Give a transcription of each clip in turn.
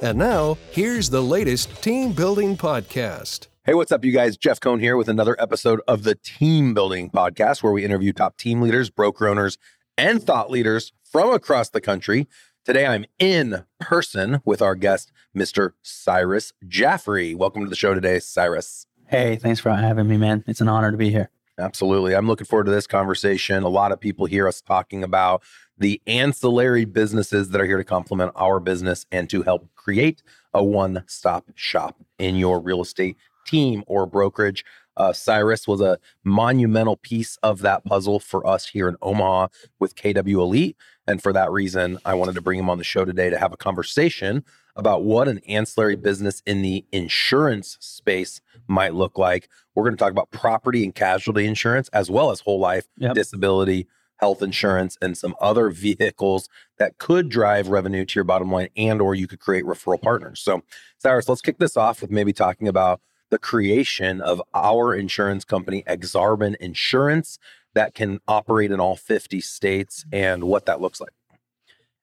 And now, here's the latest team building podcast. Hey, what's up, you guys? Jeff Cohn here with another episode of the Team Building Podcast, where we interview top team leaders, broker owners, and thought leaders from across the country. Today, I'm in person with our guest, Mr. Cyrus Jaffrey. Welcome to the show today, Cyrus. Hey, thanks for having me, man. It's an honor to be here. Absolutely. I'm looking forward to this conversation. A lot of people hear us talking about the ancillary businesses that are here to complement our business and to help create a one stop shop in your real estate team or brokerage. Uh, Cyrus was a monumental piece of that puzzle for us here in Omaha with KW Elite. And for that reason, I wanted to bring him on the show today to have a conversation about what an ancillary business in the insurance space might look like. We're going to talk about property and casualty insurance as well as whole life, Yep. disability, health insurance and some other vehicles that could drive revenue to your bottom line and or you could create referral partners. So, Cyrus, let's kick this off with maybe talking about the creation of our insurance company Exarban Insurance that can operate in all 50 states and what that looks like.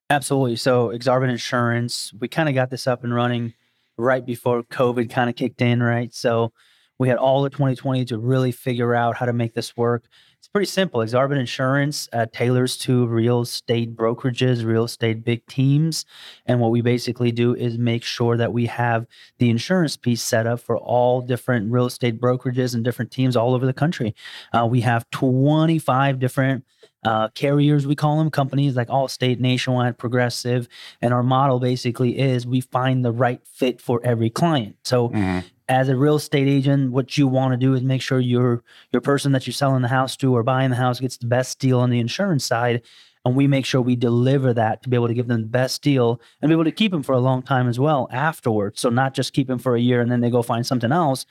Absolutely. So, Exarban Insurance, we kind of got this up and running right before COVID kind of kicked in, right? So, we had all of 2020 to really figure out how to make this work. Pretty simple. Exarban Insurance uh, tailors to real estate brokerages, real estate big teams. And what we basically do is make sure that we have the insurance piece set up for all different real estate brokerages and different teams all over the country. Uh, we have 25 different uh, carriers, we call them companies like Allstate, Nationwide, Progressive. And our model basically is we find the right fit for every client. So, as a real estate agent, what you want to do is make sure your your person that you're selling the house to or buying the house gets the best deal on the insurance side. And we make sure we deliver that to be able to give them the best deal and be able to keep them for a long time as well afterwards. So not just keep them for a year and then they go find something else.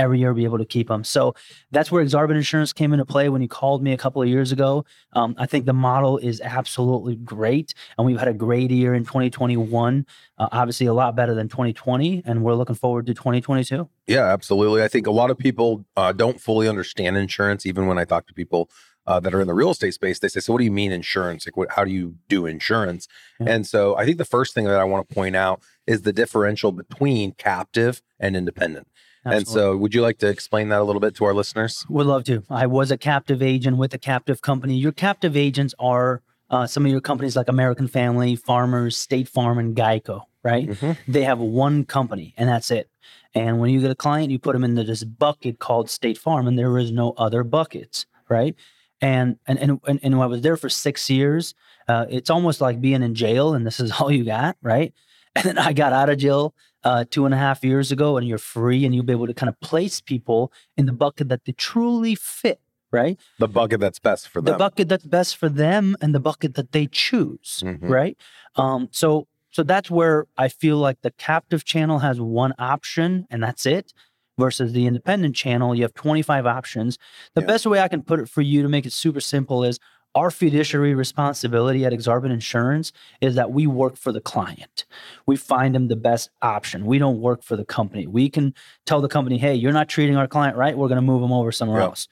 Every year, be able to keep them. So that's where Exarban Insurance came into play when you called me a couple of years ago. Um, I think the model is absolutely great, and we've had a great year in 2021. Uh, obviously, a lot better than 2020, and we're looking forward to 2022. Yeah, absolutely. I think a lot of people uh, don't fully understand insurance. Even when I talk to people uh, that are in the real estate space, they say, "So, what do you mean insurance? Like, what, how do you do insurance?" Yeah. And so, I think the first thing that I want to point out is the differential between captive and independent. And so, would you like to explain that a little bit to our listeners? Would love to. I was a captive agent with a captive company. Your captive agents are uh, some of your companies like American Family, Farmers, State Farm, and Geico, right? They have one company and that's it. And when you get a client, you put them into this bucket called State Farm, and there is no other buckets, right? And and and and, I was there for six years, uh, it's almost like being in jail, and this is all you got, right? And then I got out of jail uh, two and a half years ago, and you're free, and you'll be able to kind of place people in the bucket that they truly fit, right? The bucket that's best for them. The bucket that's best for them, and the bucket that they choose, Mhm. right? Um, so so that's where I feel like the captive channel has one option, and that's it. Versus the independent channel, you have 25 options. The Yeah. best way I can put it for you to make it super simple is our fiduciary responsibility at Exarban Insurance is that we work for the client. We find them the best option. We don't work for the company. We can tell the company, hey, you're not treating our client right. We're going to move them over somewhere Yeah. else.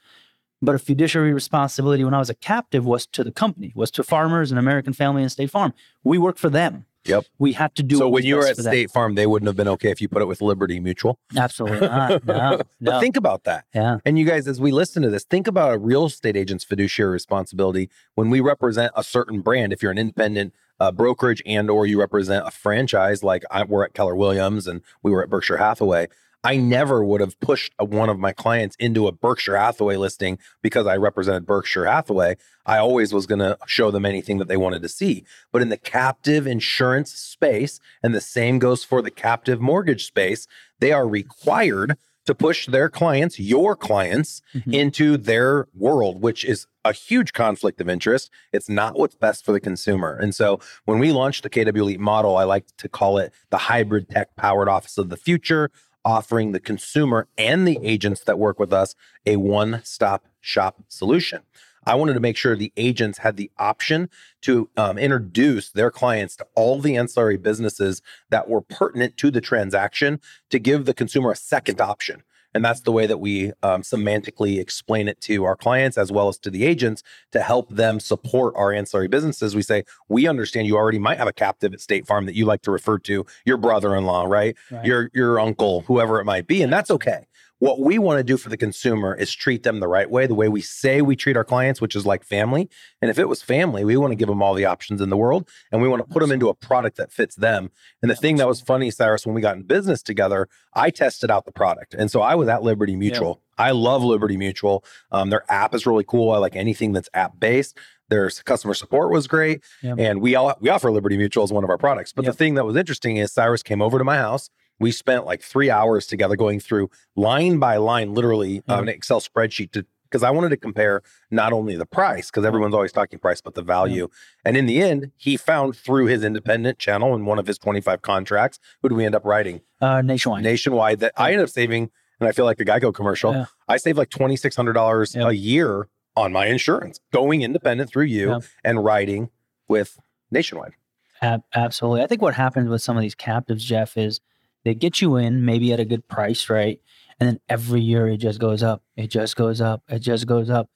But a fiduciary responsibility when I was a captive was to the company, was to farmers and American Family and State Farm. We work for them. Yep. We have to do. It so when you were at. State Farm, they wouldn't have been okay if you put it with Liberty Mutual. absolutely not. No, But no. think about that. yeah, And you guys, as we listen to this, think about a real estate agent's fiduciary responsibility when we represent a certain brand. If you're an independent uh, brokerage and or you represent a franchise, like I, we're at Keller Williams and we were at Berkshire Hathaway, I never would have pushed a, one of my clients into a Berkshire Hathaway listing because I represented Berkshire Hathaway. I always was going to show them anything that they wanted to see. But in the captive insurance space, and the same goes for the captive mortgage space, they are required to push their clients, your clients, Mhm. into their world, which is a huge conflict of interest. It's not what's best for the consumer. And so when we launched the KW Elite model, I like to call it the hybrid tech powered office of the future, offering the consumer and the agents that work with us a one stop shop solution. I wanted to make sure the agents had the option to um, introduce their clients to all the ancillary businesses that were pertinent to the transaction to give the consumer a second option. And that's the way that we um, semantically explain it to our clients as well as to the agents to help them support our ancillary businesses. We say, we understand you already might have a captive at State Farm that you like to refer to your brother in law, right? Right. Your, your uncle, whoever it might be. And that's okay. What we want to do for the consumer is treat them the right way, the way we say we treat our clients, which is like family. And if it was family, we want to give them all the options in the world and we want to put them into a product that fits them. And the thing that was funny, Cyrus, when we got in business together, I tested out the product. And so I was at Liberty Mutual. I love Liberty Mutual. Um, their app is really cool. I like anything that's app based. Their customer support was great. Yep. And we all we offer Liberty Mutual as one of our products. But Yep. the thing that was interesting is Cyrus came over to my house. We spent like three hours together going through line by line, literally Yeah. an Excel spreadsheet to because I wanted to compare not only the price, because mm-hmm. everyone's always talking price, but the value. And in the end, he found through his mm-hmm. independent channel in one of his 25 contracts, who do we end up writing? Uh, nationwide. Nationwide that I ended up saving, and I feel like the Geico commercial, Yeah. I saved like $2,600 Yep. a year on my insurance, going independent through you Yep. and writing with Nationwide. Ab- absolutely. I think what happens with some of these captives, Jeff, is they get you in maybe at a good price, right? And then every year it just goes up. It just goes up. It just goes up.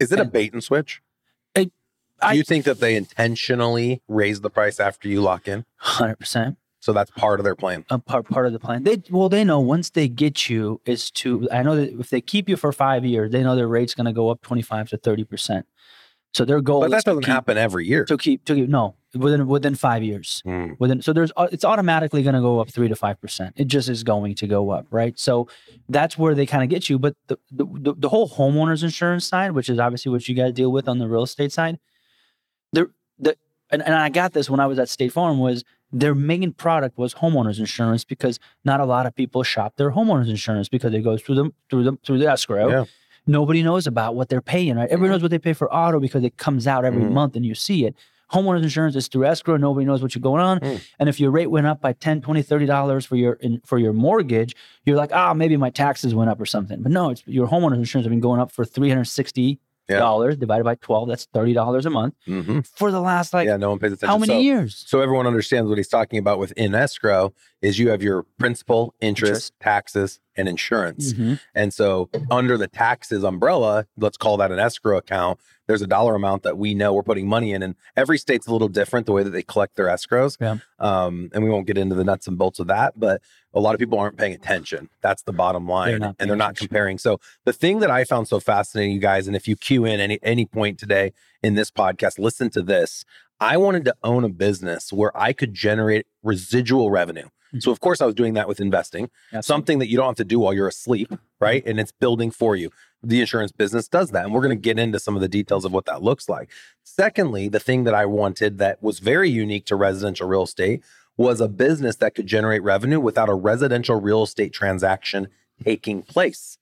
Is it a bait and switch? I- I- Do you think that they intentionally raise the price after you lock in? Hundred percent. So that's part of their plan. A part part of the plan. They well, they know once they get you is to. I know that if they keep you for five years, they know their rate's going to go up twenty five to thirty percent. So their goal But that to doesn't keep, happen every year. to keep to keep no within within five years. Hmm. within so there's uh, it's automatically going to go up three to five percent it just is going to go up right so that's where they kind of get you but the, the the whole homeowners insurance side which is obviously what you guys deal with on the real estate side there the and, and i got this when i was at state farm was their main product was homeowners insurance because not a lot of people shop their homeowners insurance because it goes through them through them through the escrow Yeah. Nobody knows about what they're paying right? Everyone knows what they pay for auto because it comes out every Mhm. month and you see it. Homeowners insurance is through escrow. Nobody knows what you're going on. Mm. and if your rate went up by 10 20 30 dollars for your in, for your mortgage you're like ah maybe my taxes went up or something. But no it's your homeowners insurance have been going up for 360 dollars divided by 12 that's 30 dollars a month hmm for the last like yeah, no one pays attention. how many so, years? So everyone understands what he's talking about within escrow is you have your principal, interest, Interest. taxes, and insurance. Mhm. And so under the taxes umbrella, let's call that an escrow account. There's a dollar amount that we know we're putting money in, and every state's a little different the way that they collect their escrows. Yeah. Um, and we won't get into the nuts and bolts of that, but a lot of people aren't paying attention. That's the bottom line, not and they're not attention. comparing. So the thing that I found so fascinating, you guys, and if you cue in any any point today in this podcast, listen to this. I wanted to own a business where I could generate residual revenue. So of course I was doing that with investing Absolutely. something that you don't have to do while you're asleep, right? Mm-hmm. And it's building for you. The insurance business does that. And we're going to get into some of the details of what that looks like. Secondly, the thing that I wanted that was very unique to residential real estate was a business that could generate revenue without a residential real estate transaction taking place.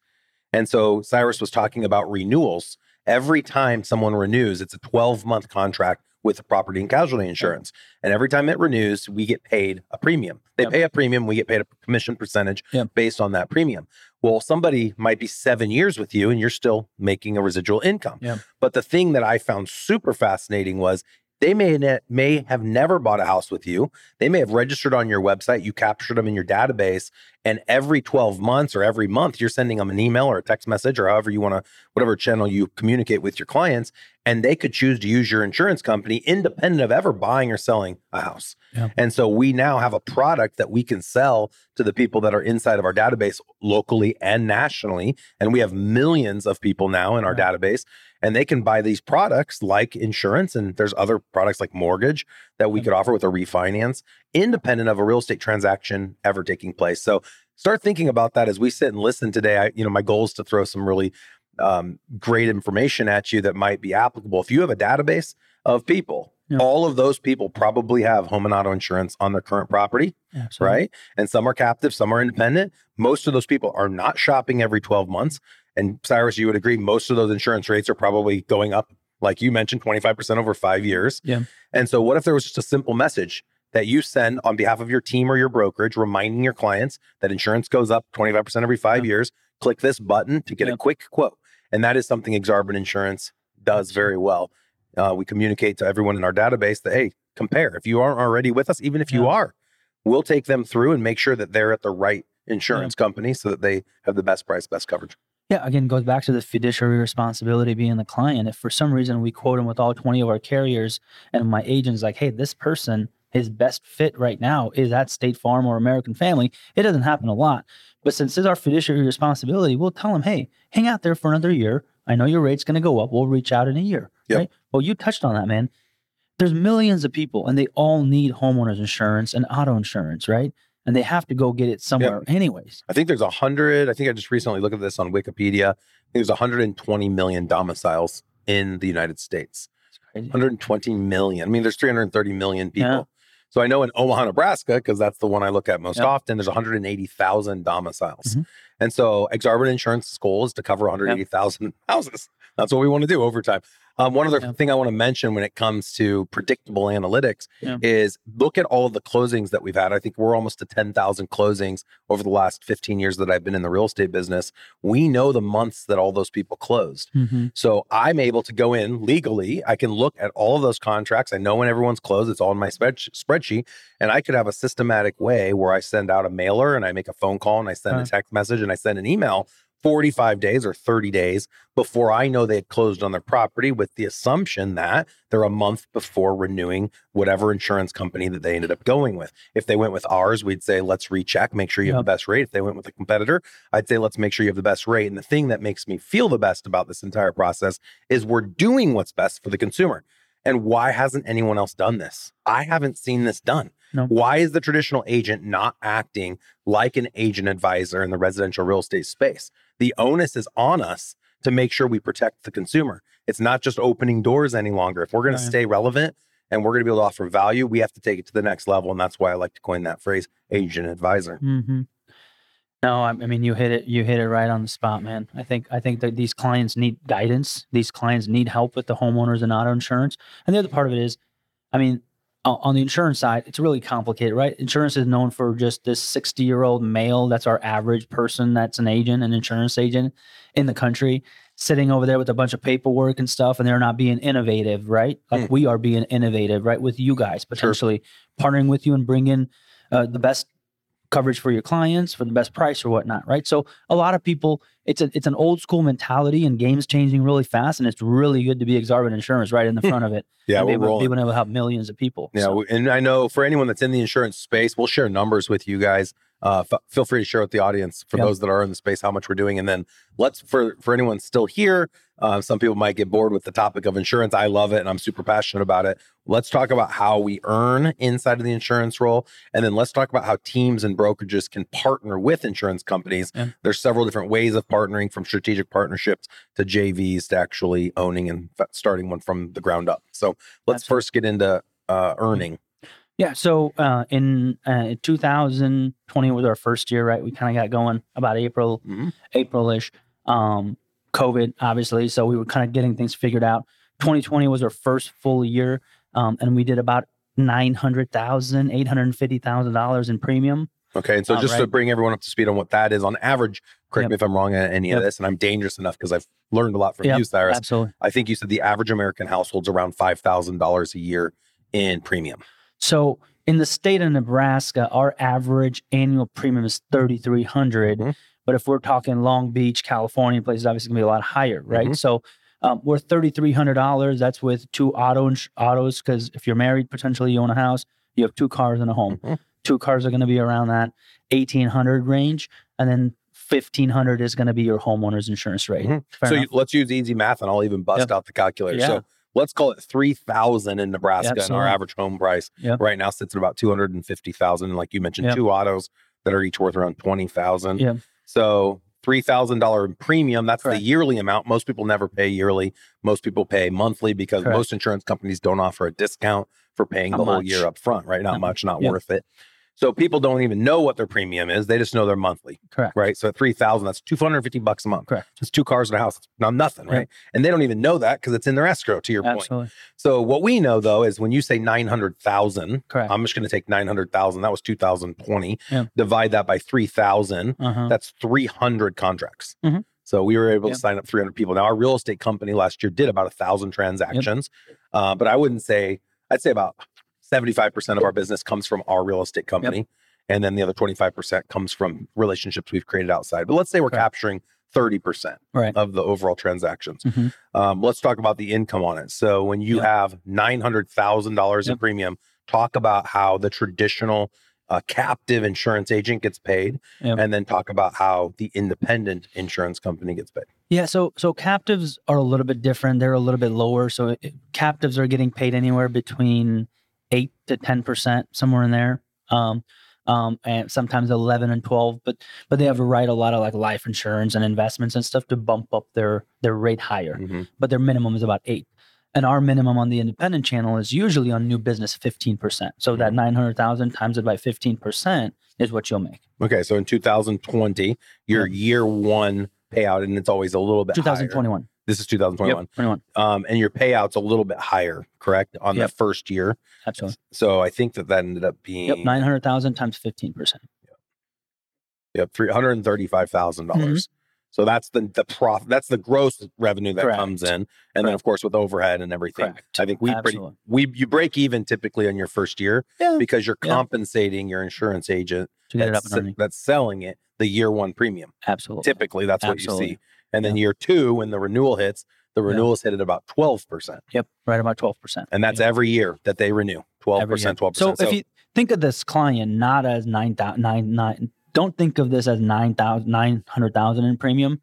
And so Cyrus was talking about renewals. Every time someone renews, it's a 12 month contract with property and casualty insurance. And every time it renews, we get paid a premium. They Yep. pay a premium, we get paid a commission percentage Yep. based on that premium. Well, somebody might be seven years with you and you're still making a residual income. Yep. But the thing that I found super fascinating was they may ne- may have never bought a house with you. They may have registered on your website. You captured them in your database, and every 12 months or every month, you're sending them an email or a text message or however you want to, whatever channel you communicate with your clients, and they could choose to use your insurance company independent of ever buying or selling a house. Yeah. And so we now have a product that we can sell to the people that are inside of our database locally and nationally. And we have millions of people now in our Right. database, and they can buy these products like insurance. And there's other products like mortgage that we could offer with a refinance, independent of a real estate transaction ever taking place. So start thinking about that as we sit and listen today. I, you know, my goal is to throw some really um, great information at you that might be applicable. If you have a database of people Yeah. All of those people probably have home and auto insurance on their current property, Absolutely. right? And some are captive, some are independent. Most of those people are not shopping every 12 months. And Cyrus, you would agree, most of those insurance rates are probably going up, like you mentioned, 25% over five years. Yeah. And so, what if there was just a simple message that you send on behalf of your team or your brokerage, reminding your clients that insurance goes up 25% every five Yeah. years? Click this button to get Yeah. a quick quote. And that is something Exarban Insurance does very well. Uh, we communicate to everyone in our database that, hey, compare. If you aren't already with us, even if you Yeah. are, we'll take them through and make sure that they're at the right insurance company so that they have the best price, best coverage. Yeah, again, goes back to the fiduciary responsibility being the client. If for some reason we quote him with all 20 of our carriers and my agent's like, hey, this person, his best fit right now is at State Farm or American Family, it doesn't happen a lot. But since it's our fiduciary responsibility, we'll tell him, hey, hang out there for another year. I know your rate's going to go up. We'll reach out in a year. Yep. Right. Well, you touched on that, man. There's millions of people and they all need homeowners insurance and auto insurance, right? And they have to go get it somewhere anyways. I think there's a hundred. I think I just recently looked at this on Wikipedia. There's 120 million domiciles in the United States. It's crazy. 120 million. I mean, there's 330 million people. Yeah. So I know in Omaha, Nebraska, because that's the one I look at most Yep. often, there's 180,000 domiciles. Mhm. And so Exarban Insurance's goal is to cover 180,000 houses. That's what we want to do over time. Um, one other Yeah. thing I want to mention when it comes to predictable analytics Yeah. is look at all of the closings that we've had. I think we're almost to 10,000 closings over the last 15 years that I've been in the real estate business. We know the months that all those people closed. Mhm. So I'm able to go in legally. I can look at all of those contracts. I know when everyone's closed. It's all in my spread- spreadsheet. And I could have a systematic way where I send out a mailer and I make a phone call and I send a text message and I send an email 45 days or 30 days before I know they had closed on their property with the assumption that they're a month before renewing whatever insurance company that they ended up going with. If they went with ours, we'd say, let's recheck, make sure you have the best rate. If they went with a competitor, I'd say, let's make sure you have the best rate. And the thing that makes me feel the best about this entire process is we're doing what's best for the consumer. And why hasn't anyone else done this? I haven't seen this done. No. Why is the traditional agent not acting like an agent advisor in the residential real estate space? The onus is on us to make sure we protect the consumer. It's not just opening doors any longer. If we're going to stay relevant and we're going to be able to offer value, we have to take it to the next level. And that's why I like to coin that phrase, agent advisor. hmm No, I, I mean you hit it. You hit it right on the spot, man. I think I think that these clients need guidance. These clients need help with the homeowners and auto insurance. And the other part of it is, I mean, on the insurance side, it's really complicated, right? Insurance is known for just this sixty-year-old male. That's our average person. That's an agent, an insurance agent in the country, sitting over there with a bunch of paperwork and stuff, and they're not being innovative, right? Like Hmm. we are being innovative, right? With you guys potentially partnering with you and bringing uh, the best coverage for your clients for the best price or whatnot, right? So a lot of people, it's a it's an old school mentality and games changing really fast, and it's really good to be Exarban Insurance right in the front of it. Yeah, and we're able, be able to help millions of people. Yeah, So, and I know for anyone that's in the insurance space, we'll share numbers with you guys. Uh, f- feel free to share with the audience for Yep. those that are in the space how much we're doing, and then let's for for anyone still here. Uh, some people might get bored with the topic of insurance. I love it, and I'm super passionate about it. Let's talk about how we earn inside of the insurance role, and then let's talk about how teams and brokerages can partner with insurance companies. Yeah. There's several different ways of partnering, from strategic partnerships to JVs to actually owning and f- starting one from the ground up. So let's first get into uh, earning. Yeah. So uh, in uh, 2020 was our first year, right? We kind of got going about April, Mhm. April-ish. Um, COVID, obviously, so we were kind of getting things figured out. 2020 was our first full year, um, and we did about nine hundred thousand, eight hundred fifty thousand dollars in premium. Okay. And so Uh, just to bring everyone up to speed on what that is on average, correct Yep. me if I'm wrong on any Yep. of this, and I'm dangerous enough because I've learned a lot from Yep, you, Cyrus. Absolutely. I think you said the average American household's around $5,000 a year in premium. So in the state of Nebraska, our average annual premium is thirty three hundred. Mhm. But if we're talking Long Beach, California, places obviously gonna be a lot higher, right? Mhm. So um, we're thirty three hundred dollars. That's with two auto ins- autos because if you're married, potentially you own a house, you have two cars and a home. Mhm. Two cars are going to be around that eighteen hundred range, and then fifteen hundred is going to be your homeowner's insurance rate. Mhm. So you, let's use easy math and I'll even bust out the calculator. Yeah. So let's call it 3000 in Nebraska and our average home price Yep. right now sits at about 250,000 and like you mentioned Yep. two autos that are each worth around 20,000. Yep. So three thousand dollar premium. That's Correct. the yearly amount. Most people never pay yearly. Most people pay monthly because Correct. most insurance companies don't offer a discount for paying Not the whole year up front, right? Not Not much, not Yep. worth it. So people don't even know what their premium is. They just know their monthly, Correct. right? So at three thousand, that's two hundred fifty bucks a month. Correct. Just two cars and a house. It's not nothing, right? Yep. And they don't even know that because it's in their escrow. To your point. Absolutely. So what we know though is when you say nine hundred thousand, Correct. I'm just going to take nine hundred thousand. That was two thousand twenty. Yeah. Divide that by three thousand. uh-huh. That's three hundred contracts. Mhm. So we were able to sign up 300 people. Now our real estate company last year did about a thousand transactions, uh, but I wouldn't say I'd say about 75% of our business comes from our real estate company, and then the other 25% comes from relationships we've created outside. But let's say we're capturing 30% Right. of the overall transactions. Mhm. Um, let's talk about the income on it. So when you Yep. have $900,000 in premium, talk about how the traditional uh, captive insurance agent gets paid, Yep. and then talk about how the independent insurance company gets paid. Yeah, so so captives are a little bit different. They're a little bit lower. So it- captives are getting paid anywhere between eight to ten percent, somewhere in there. Um, um, and sometimes eleven and twelve. But but they have to write a lot of like life insurance and investments and stuff to bump up their their rate higher. Mhm. But their minimum is about eight. And our minimum on the independent channel is usually on new business fifteen percent. So that nine hundred thousand times it by fifteen percent is what you'll make. Okay, so in 2020, your year one payout, and it's always a little bit 2021. higher. Thousand twenty one. This is 2021. Yep, twenty one. Um, and your payout's a little bit higher, correct, on Yep. the first year. Absolutely. So I think that that ended up being Yep, nine hundred thousand times fifteen percent. yep, three hundred and thirty-five thousand Mm-hmm. dollars. So that's the the profit. That's the gross revenue that Correct. comes in, and then of course with overhead and everything. Correct. I think we pretty we you break even typically on your first year Yeah. because you're Yeah. compensating your insurance agent To get it up that's, that's selling it the year one premium. Absolutely. Typically, that's what you see. And then year two, when the renewal hits, the renewals hit at about twelve percent, Yep. Right about twelve percent. and that's every year that they renew twelve percent, 12%. So percent. if you think of this client not as nine thousand nine nine, don't think of this as nine thousand nine hundred thousand in premium.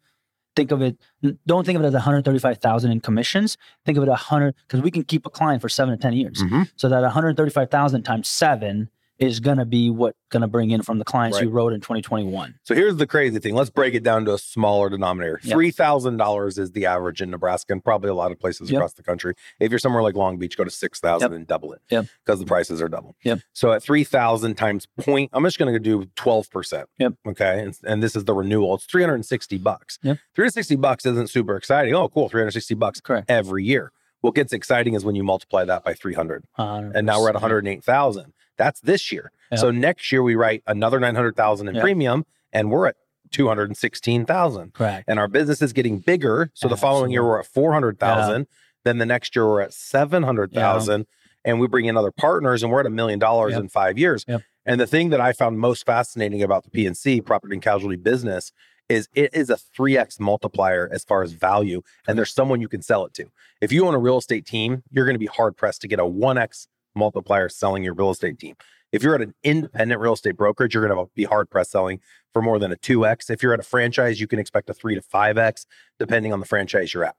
Think of it. Don't think of it as one hundred thirty-five thousand in commissions. Think of it a hundred because we can keep a client for seven to ten years. Mhm. So that one hundred thirty-five thousand times seven is going to be what going to bring in from the clients you wrote in twenty twenty-one. So here's the crazy thing. Let's break it down to a smaller denominator. Yep. Three thousand dollars is the average in Nebraska and probably a lot of places Yep. across the country. If you're somewhere like Long Beach, go to six thousand Yep. and double it. Yep. Because the prices are double. Yep. So at three thousand times point, I'm just going to do twelve percent. Yep. Okay. And, and this is the renewal. It's three hundred and sixty bucks. Yep. Three hundred sixty bucks isn't super exciting. Oh, cool. Three hundred sixty bucks Correct. every year. What gets exciting is when you multiply that by three hundred, and now we're at one hundred eight thousand. That's this year. Yep. So next year we write another nine hundred thousand in Yep. premium, and we're at two hundred and sixteen thousand. Correct. And our business is getting bigger. So the following year we're at four hundred thousand. Then the next year we're at seven hundred thousand, and we bring in other partners, and we're at a million dollars in five years. Yep. And the thing that I found most fascinating about the P&C property and casualty business is it is a 3x multiplier as far as value and there's someone you can sell it to. If you own a real estate team, you're going to be hard pressed to get a 1x multiplier selling your real estate team. If you're at an independent real estate brokerage, you're going to be hard pressed selling for more than a 2x. If you're at a franchise, you can expect a 3 to 5x depending on the franchise you're at.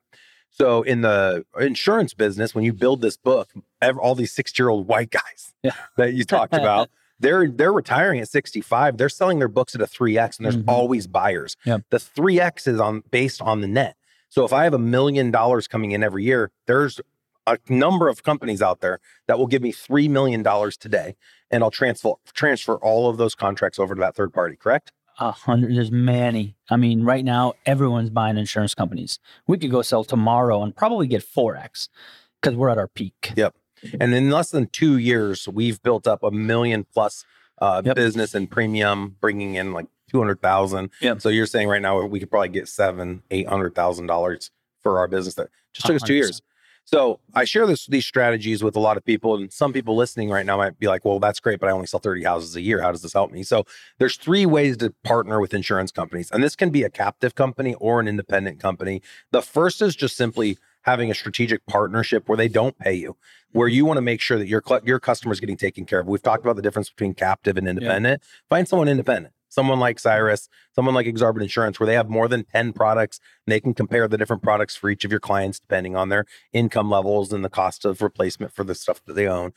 So in the insurance business, when you build this book, all these 60-year-old white guys Yeah. that you talked about, they're they're retiring at 65. They're selling their books at a 3x and there's Mhm. always buyers. The 3x is on based on the net. So if I have a million dollars coming in every year, there's a number of companies out there that will give me $3 million today and I'll transfer transfer all of those contracts over to that third party, correct? a hundred there's many i mean right now everyone's buying insurance companies we could go sell tomorrow and probably get 4x because we're at our peak Yep. And in less than two years, we've built up a million plus uh, Yep. business and premium, bringing in like two hundred thousand. Yep. So you're saying right now we could probably get seven, eight hundred thousand dollars for our business that just took us two years. So I share this these strategies with a lot of people, and some people listening right now might be like, "Well, that's great, but I only sell thirty houses a year. How does this help me?" So there's three ways to partner with insurance companies, and this can be a captive company or an independent company. The first is just simply having a strategic partnership where they don't pay you, where you want to make sure that your your customer is getting taken care of. We've talked about the difference between captive and independent. Find someone independent, someone like Cyrus, someone like Exarban Insurance, where they have more than 10 products and they can compare the different products for each of your clients depending on their income levels and the cost of replacement for the stuff that they own.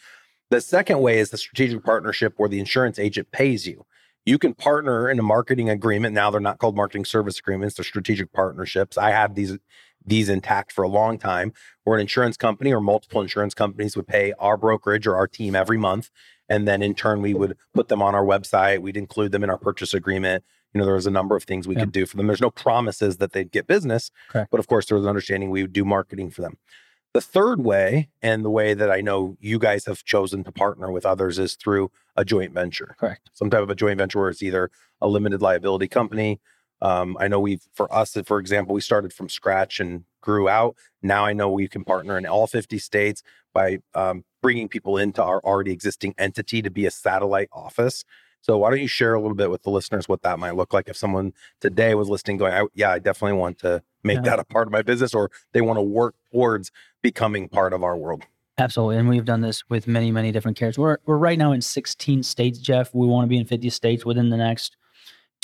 The second way is the strategic partnership where the insurance agent pays you. you can partner in a marketing agreement. Now they're not called marketing service agreements; they're strategic partnerships. I had these these intact for a long time. Where an insurance company or multiple insurance companies would pay our brokerage or our team every month, and then in turn we would put them on our website. We'd include them in our purchase agreement. You know, there was a number of things we Yeah. could do for them. There's no promises that they'd get business, Correct. but of course there was an understanding we would do marketing for them. The third way, and the way that I know you guys have chosen to partner with others, is through a joint venture Correct. some type of a joint venture where it's either a limited liability company. Um, I know we've, for us, for example, we started from scratch and grew out. Now I know we can partner in all 50 states by um, bringing people into our already existing entity to be a satellite office. So why don't you share a little bit with the listeners what that might look like if someone today was listening, going, I, "Yeah, I definitely want to make Yeah. that a part of my business," or they want to work towards becoming part of our world. Absolutely. And we've done this with many, many different carriers. We're, we're right now in 16 states, Jeff. We want to be in 50 states within the next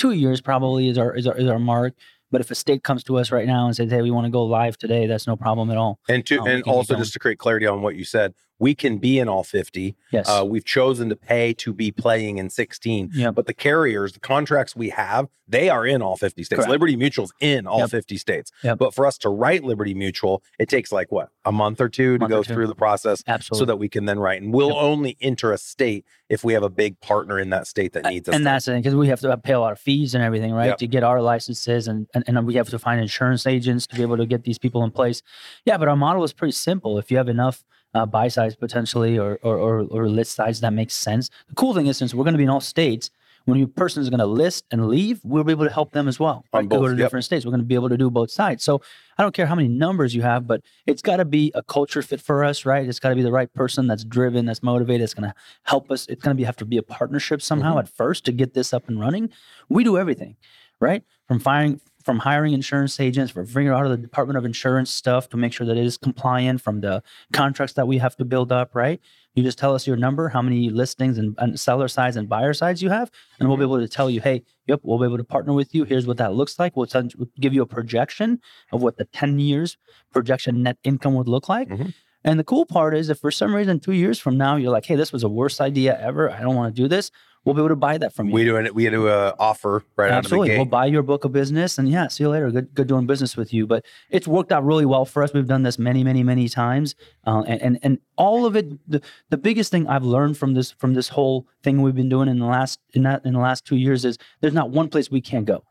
two years, probably is our, is our, is our mark. But if a state comes to us right now and says, hey, we want to go live today, that's no problem at all. And to um, we and also just to create clarity on what you said, we can be in all 50. Yes. Uh, we've chosen to pay to be playing in 16. Yep. But the carriers, the contracts we have, they are in all 50 states. Correct. Liberty Mutual's in all Yep. 50 states. Yep. But for us to write Liberty Mutual, it takes like what, a month or two to Month or go two. through the process Absolutely. so that we can then write. And we'll only enter a state if we have a big partner in that state that needs us. and that's it because we have to pay a lot of fees and everything right to get our licenses and, and and we have to find insurance agents to be able to get these people in place yeah but our model is pretty simple if you have enough uh, buy size potentially or, or or or list size that makes sense. The cool thing is since we're going to be in all states when a person is going to list and leave we'll be able to help them as well. Right? to go to yep. different states. We're going to be able to do both sides. So i don't care how many numbers you have but it's got to be a culture fit for us right? It's got to be the right person that's driven that's motivated it's going to help us. It's going to be have to be a partnership somehow Mhm. at first to get this up and running. We do everything right? From firing from hiring insurance agents for figuring out of the department of insurance stuff to make sure that it is compliant from the contracts that we have to build up right? You just tell us your number how many listings and, and seller size and buyer size you have and we'll be able to tell you hey yep we'll be able to partner with you. Here's what that looks like. We'll we'll give you a projection of what the 10 years projection net income would look like. Mhm. And the cool part is if for some reason two years from now you're like hey this was the worst idea ever i don't want to do this we'll be able to buy that from you we do it. We do a offer right Absolutely. out of. We'll buy your book of business and yeah, see you later. Good, good doing business with you. But it's worked out really well for us. We've done this many, many, many times. Uh, and, and, and all of it, the, the biggest thing I've learned from this, from this whole thing we've been doing in the last, in that, in the last two years is there's not one place we can't go.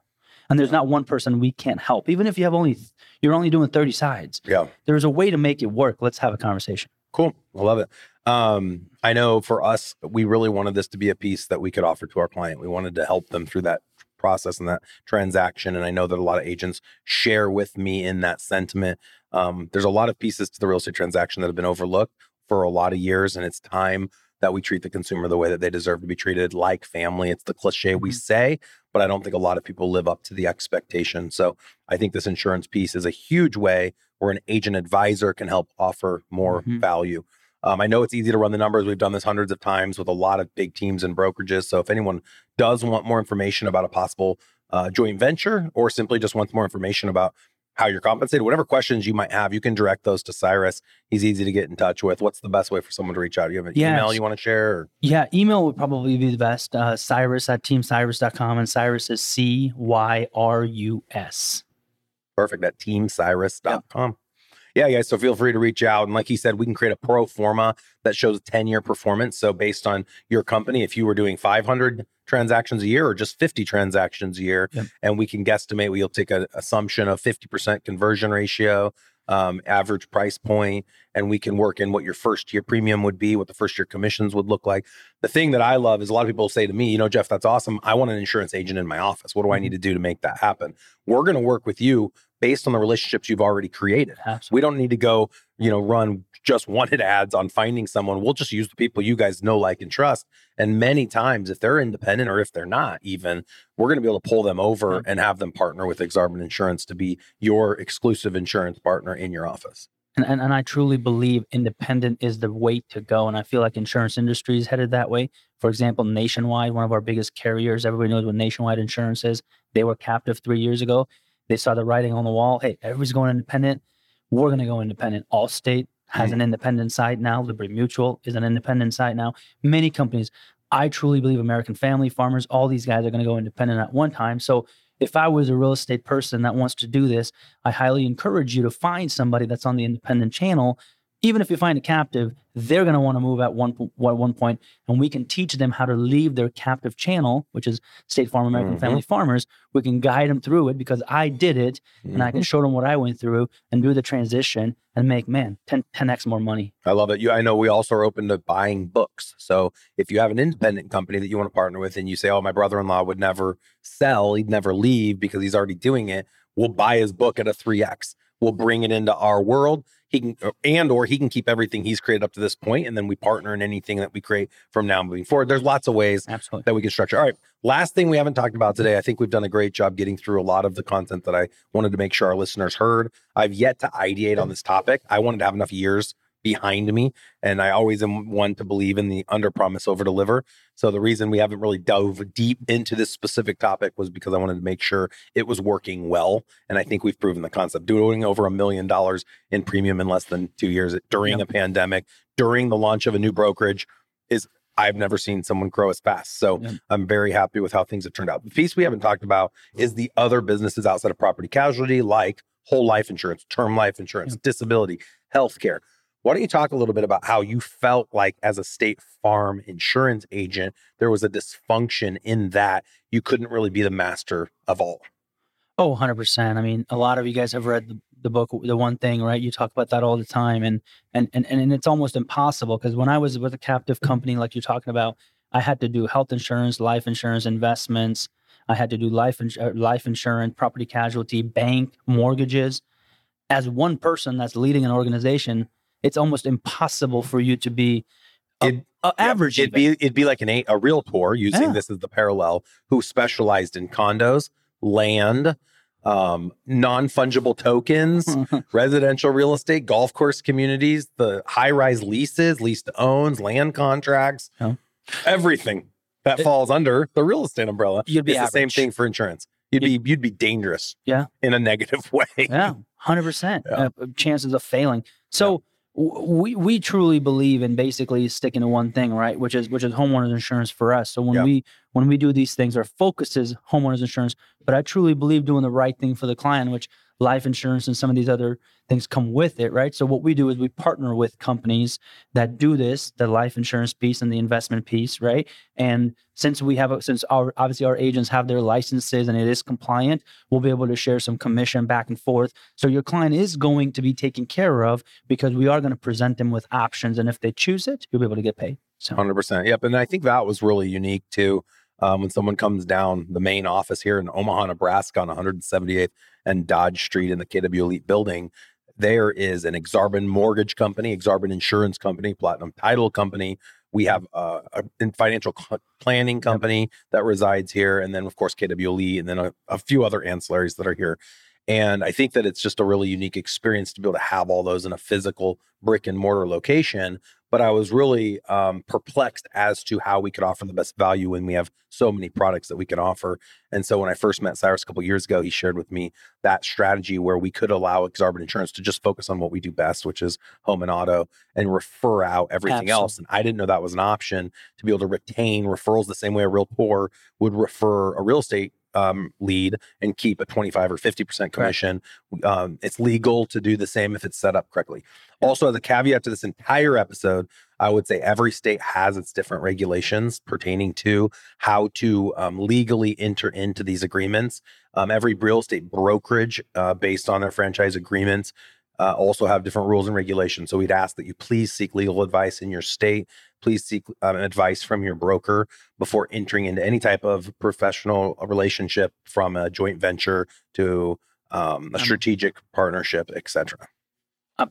And there's not one person we can't help. Even if you have only, you're only doing 30 sides, yeah. there's a way to make it work. Let's have a conversation. Cool. I love it. Um, I know for us, we really wanted this to be a piece that we could offer to our client. We wanted to help them through that process and that transaction. And I know that a lot of agents share with me in that sentiment. Um, there's a lot of pieces to the real estate transaction that have been overlooked for a lot of years, and it's time that we treat the consumer the way that they deserve to be treated, like family. It's the cliche we Mhm. say, but I don't think a lot of people live up to the expectation. So I think this insurance piece is a huge way where an agent advisor can help offer more Mhm. value. Um, I know it's easy to run the numbers. We've done this hundreds of times with a lot of big teams and brokerages. So if anyone does want more information about a possible uh, joint venture or simply just wants more information about how you're compensated, whatever questions you might have, you can direct those to Cyrus. He's easy to get in touch with. What's the best way for someone to reach out? You have an email you want to share? Or? Yeah, email would probably be the best. Uh, Cyrus at teamcyrus.com. And Cyrus is C Y R U S. Perfect at teamcyrus.com. Yeah, guys. So feel free to reach out. And like he said, we can create a pro forma that shows 10 year performance. So based on your company, if you were doing 500 transactions a year or just 50 transactions a year, Yep. and we can guesstimate, we'll take an assumption of 50% conversion ratio, um, average price point, and we can work in what your first year premium would be, what the first year commissions would look like. The thing that I love is a lot of people say to me, you know, Jeff, that's awesome. I want an insurance agent in my office. What do I need to do to make that happen? We're going to work with you based on the relationships you've already created. Absolutely. We don't need to go, you know, run just wanted ads on finding someone. We'll just use the people you guys know, like, and trust. And many times, if they're independent or if they're not, even, we're going to be able to pull them over and have them partner with Exarban Insurance to be your exclusive insurance partner in your office. And, and, and I truly believe independent is the way to go. And I feel like insurance industry is headed that way. For example, Nationwide, one of our biggest carriers, everybody knows what Nationwide Insurance is. They were captive three years ago. They saw the writing on the wall. Hey, everybody's going independent. We're going to go independent. Allstate has an mm. independent side now. Liberty Mutual is an independent side now. Many companies. I truly believe American family farmers, all these guys are going to go independent at one time. So if I was a real estate person that wants to do this, I highly encourage you to find somebody that's on the independent channel even if you find a captive, they're going to want to move at one, at one point, and we can teach them how to leave their captive channel, which is State Farm American mm-hmm. Family Farmers. We can guide them through it because I did it, mm-hmm. and I can mm-hmm. show them what I went through and do the transition and make man 10, 10x more money. I love it. You, I know we also are open to buying books. So if you have an independent company that you want to partner with, and you say, "Oh, my brother-in-law would never sell; he'd never leave because he's already doing it," we'll buy his book at a three x. We'll bring it into our world he can and or he can keep everything he's created up to this point and then we partner in anything that we create from now moving forward. There's lots of ways Absolutely. that we can structure. All right last thing we haven't talked about today. I think we've done a great job getting through a lot of the content that i wanted to make sure our listeners heard. I've yet to ideate on this topic. I wanted to have enough years behind me. And I always am one to believe in the under promise, over deliver. So the reason we haven't really dove deep into this specific topic was because I wanted to make sure it was working well. And I think we've proven the concept. Doing over a million dollars in premium in less than two years during yep. a pandemic, during the launch of a new brokerage is I've never seen someone grow as fast. So. I'm very happy with how things have turned out. The piece we haven't talked about is the other businesses outside of property casualty, like whole life insurance, term life insurance, yep. disability, healthcare. Why don't you talk a little bit about how you felt like as a state farm insurance agent, there was a dysfunction in that you couldn't really be the master of all? Oh, 100%. I mean, a lot of you guys have read the, the book, The One Thing, right? You talk about that all the time. And, and, and, and it's almost impossible because when I was with a captive company, like you're talking about, I had to do health insurance, life insurance, investments. I had to do life, ins- uh, life insurance, property casualty, bank, mortgages. As one person that's leading an organization, it's almost impossible for you to be a, it, a average. it'd be it'd be like an a, a realtor using yeah. this as the parallel who specialized in condos, land, um, non fungible tokens, residential real estate, golf course communities, the high rise leases, lease to owns, land contracts, everything that it, falls under the real estate umbrella. You'd be it's the same thing for insurance. You'd, you'd be you'd be dangerous. Yeah, in a negative way. Yeah, hundred yeah. percent uh, chances of failing. So we we truly believe in basically sticking to one thing, right? Which is which is homeowners insurance for us. So when yeah. we when we do these things, our focus is homeowners insurance. But I truly believe doing the right thing for the client, which life insurance and some of these other things come with it, right? So what we do is we partner with companies that do this, the life insurance piece and the investment piece, right? And since we have, since our obviously our agents have their licenses and it is compliant, we'll be able to share some commission back and forth. So your client is going to be taken care of because we are going to present them with options, and if they choose it, you'll be able to get paid. So. 100%. Yep. And I think that was really unique too um, when someone comes down the main office here in Omaha, Nebraska on 178th and Dodge Street in the KW Elite building, there is an Exarban mortgage company, Exarban insurance company, Platinum title company. We have uh, a financial planning company yep. that resides here, and then of course KW Elite, and then a, a few other ancillaries that are here. And I think that it's just a really unique experience to be able to have all those in a physical brick and mortar location but I was really um, perplexed as to how we could offer the best value when we have so many products that we can offer. And so when I first met Cyrus a couple years ago, he shared with me that strategy where we could allow Exarban Insurance to just focus on what we do best, which is home and auto, and refer out everything Absolutely. else. And I didn't know that was an option to be able to retain referrals the same way a realtor would refer a real estate um, lead and keep a 25 or 50% commission. Um, it's legal to do the same if it's set up correctly. Also, as a caveat to this entire episode, I would say every state has its different regulations pertaining to how to um, legally enter into these agreements. Um, every real estate brokerage, uh, based on their franchise agreements, uh, also have different rules and regulations. So we'd ask that you please seek legal advice in your state. Please seek um, advice from your broker before entering into any type of professional relationship, from a joint venture to um, a strategic partnership, etc.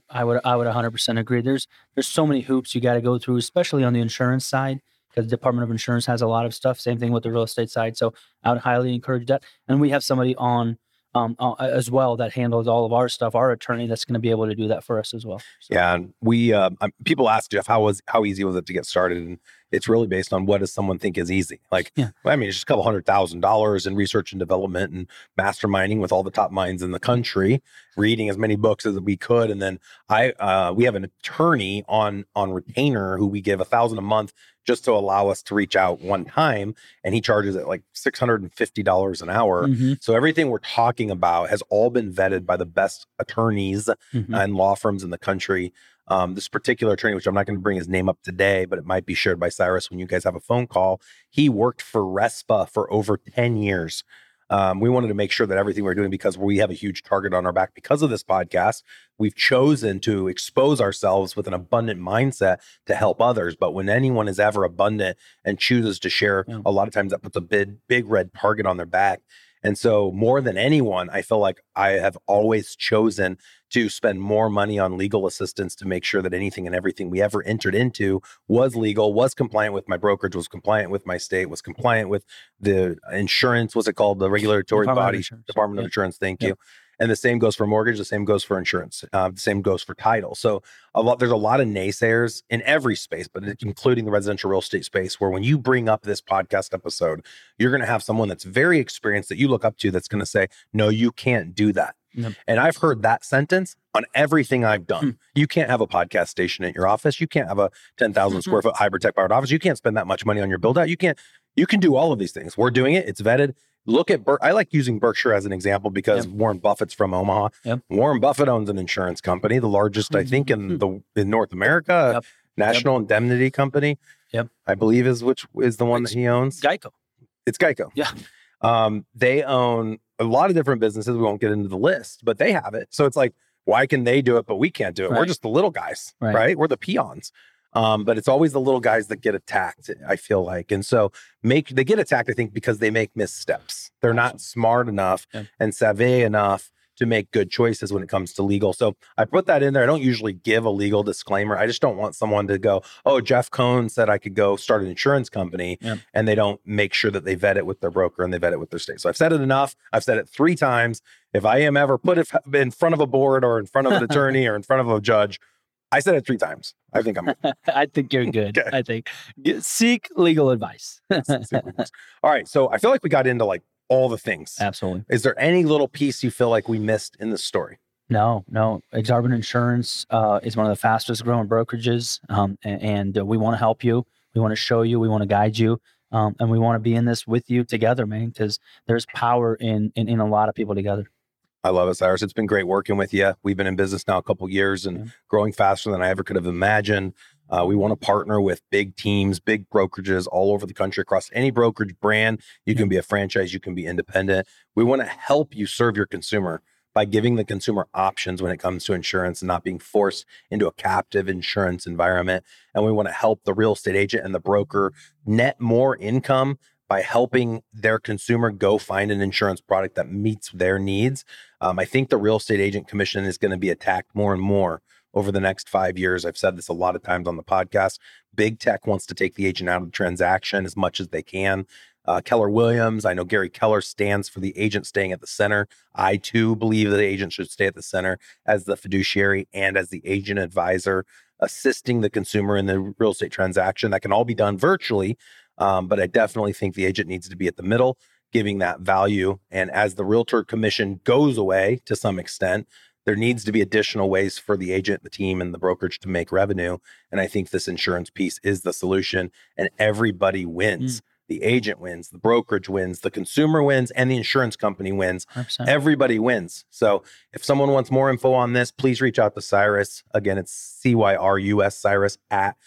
I would I would 100% agree. There's there's so many hoops you got to go through, especially on the insurance side, because the Department of Insurance has a lot of stuff. Same thing with the real estate side. So I would highly encourage that. And we have somebody on um, as well that handles all of our stuff. Our attorney that's going to be able to do that for us as well. So. Yeah, and we uh, people ask Jeff how was how easy was it to get started, and it's really based on what does someone think is easy. Like, Yeah. I mean, it's just a couple hundred thousand dollars in research and development and masterminding with all the top minds in the country, reading as many books as we could, and then I uh, we have an attorney on on retainer who we give a thousand a month just to allow us to reach out one time, and he charges it like six hundred and fifty dollars an hour. Mhm, So everything we're talking about has all been vetted by the best attorneys mhm. and law firms in the country. Um, this particular attorney, which I'm not going to bring his name up today, but it might be shared by Cyrus when you guys have a phone call. He worked for RESPA for over 10 years. Um, we wanted to make sure that everything we're doing, because we have a huge target on our back because of this podcast, we've chosen to expose ourselves with an abundant mindset to help others. But when anyone is ever abundant and chooses to share, Yeah. a lot of times that puts a big, big red target on their back. And so, more than anyone, I feel like I have always chosen to spend more money on legal assistance to make sure that anything and everything we ever entered into was legal, was compliant with my brokerage, was compliant with my state, was compliant with the insurance. What's it called? The regulatory Department body. Department of Insurance. Thank Yep. you. And the same goes for mortgage. The same goes for insurance. Uh, the same goes for title. So a lot there's a lot of naysayers in every space, but including the residential real estate space, where when you bring up this podcast episode, you're going to have someone that's very experienced that you look up to that's going to say, "No, you can't do that." Yep. And I've heard that sentence on everything I've done. Hmm. You can't have a podcast station at your office. You can't have a 10,000 square foot hybrid tech powered office. You can't spend that much money on your build out. You can't, you can do all of these things. We're doing it. It's vetted. Look at, Ber- I like using Berkshire as an example because Warren Buffett's from Omaha. Yep. Warren Buffett owns an insurance company, the largest, I think, in the in North America, Mm-hmm. Yep. National Indemnity Company. Yep. I believe is which is the one that he owns. Geico. It's Geico. Yeah. Um, they own a lot of different businesses. We won't get into the list, but they have it. So it's like, why can they do it, but we can't do it? We're just the little guys, Right. right? We're the peons. Um, but it's always the little guys that get attacked, I feel like. And so make they get attacked, I think, because they make missteps. They're not smart enough Yeah. and savvy enough to make good choices when it comes to legal. So I put that in there. I don't usually give a legal disclaimer. I just don't want someone to go, oh, Jeff Cohn said I could go start an insurance company Yeah. and they don't make sure that they vet it with their broker and they vet it with their state. So I've said it enough. I've said it three times. If I am ever put in front of a board or in front of an attorney or in front of a judge, I said it three times. I think I'm I think you're good. Okay. I think seek legal advice. all right. So I feel like we got into like all the things. Absolutely. Is there any little piece you feel like we missed in the story? No, no. Exorbitant Insurance uh, is one of the fastest growing brokerages, um, a- and, uh, we want to help you. We want to show you. We want to guide you, um, and we want to be in this with you together, man. Because there's power in, in in a lot of people together. I love it, Cyrus. It's been great working with you. We've been in business now a couple years and growing faster than I ever could have imagined. Uh, we want to partner with big teams, big brokerages all over the country across any brokerage brand. You can be a franchise, you can be independent. We want to help you serve your consumer by giving the consumer options when it comes to insurance and not being forced into a captive insurance environment. And we want to help the real estate agent and the broker net more income by helping their consumer go find an insurance product that meets their needs. Um, I think the real estate agent commission is going to be attacked more and more over the next five years. I've said this a lot of times on the podcast. Big tech wants to take the agent out of the transaction as much as they can. Uh, Keller Williams, I know Gary Keller stands for the agent staying at the center. I too believe that the agent should stay at the center as the fiduciary and as the agent advisor, assisting the consumer in the real estate transaction. That can all be done virtually, um, but I definitely think the agent needs to be at the middle, giving that value. And as the realtor commission goes away to some extent, there needs to be additional ways for the agent, the team, and the brokerage to make revenue. And I think this insurance piece is the solution, and everybody wins. The agent wins, the brokerage wins, the consumer wins, and the insurance company wins. 100%. Everybody wins. So if someone wants more info on this, please reach out to Cyrus. Again, it's C Y R U S Cyrus at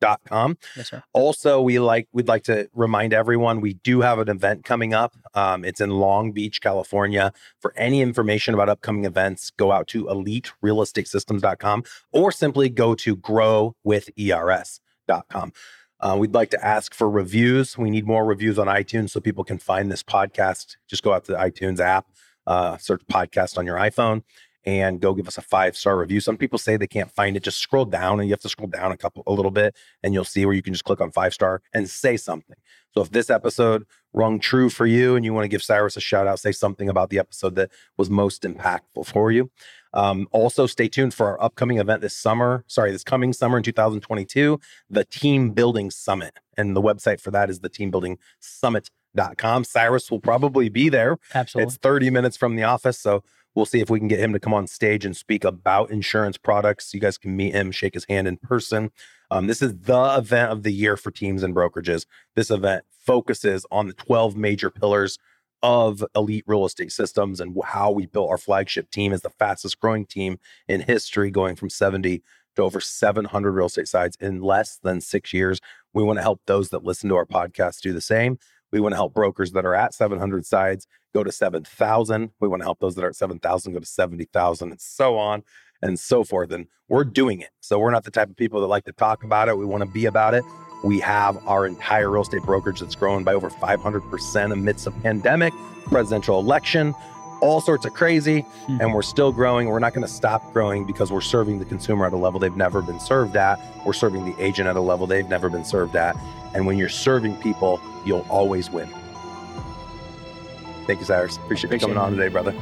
teamcyrus.com. yes, sir. Also, we like we'd like to remind everyone we do have an event coming up. Um, it's in Long Beach, California. For any information about upcoming events, go out to eliterealestatesystems.com or simply go to growwithers.com. Uh, we'd like to ask for reviews. We need more reviews on iTunes so people can find this podcast. Just go out to the iTunes app, uh, search podcast on your iPhone, and go give us a five star review. Some people say they can't find it. Just scroll down, and you have to scroll down a couple, a little bit, and you'll see where you can just click on five star and say something. So if this episode rung true for you and you want to give Cyrus a shout out, say something about the episode that was most impactful for you. Um, also, stay tuned for our upcoming event this summer. Sorry, this coming summer in 2022, the Team Building Summit. And the website for that is the Team Building Summit.com. Cyrus will probably be there. Absolutely. It's 30 minutes from the office. So we'll see if we can get him to come on stage and speak about insurance products. You guys can meet him, shake his hand in person. Um, this is the event of the year for teams and brokerages. This event focuses on the 12 major pillars of elite real estate systems and how we built our flagship team as the fastest growing team in history, going from 70 to over 700 real estate sites in less than six years. We want to help those that listen to our podcast do the same. We want to help brokers that are at 700 sites go to 7,000. We want to help those that are at 7,000 go to 70,000 and so on and so forth. And we're doing it. So we're not the type of people that like to talk about it. We want to be about it. We have our entire real estate brokerage that's grown by over 500% amidst a pandemic, presidential election, all sorts of crazy. Mm-hmm. And we're still growing. We're not going to stop growing because we're serving the consumer at a level they've never been served at. We're serving the agent at a level they've never been served at. And when you're serving people, you'll always win. Thank you, Cyrus. Appreciate, Appreciate you coming on today, brother.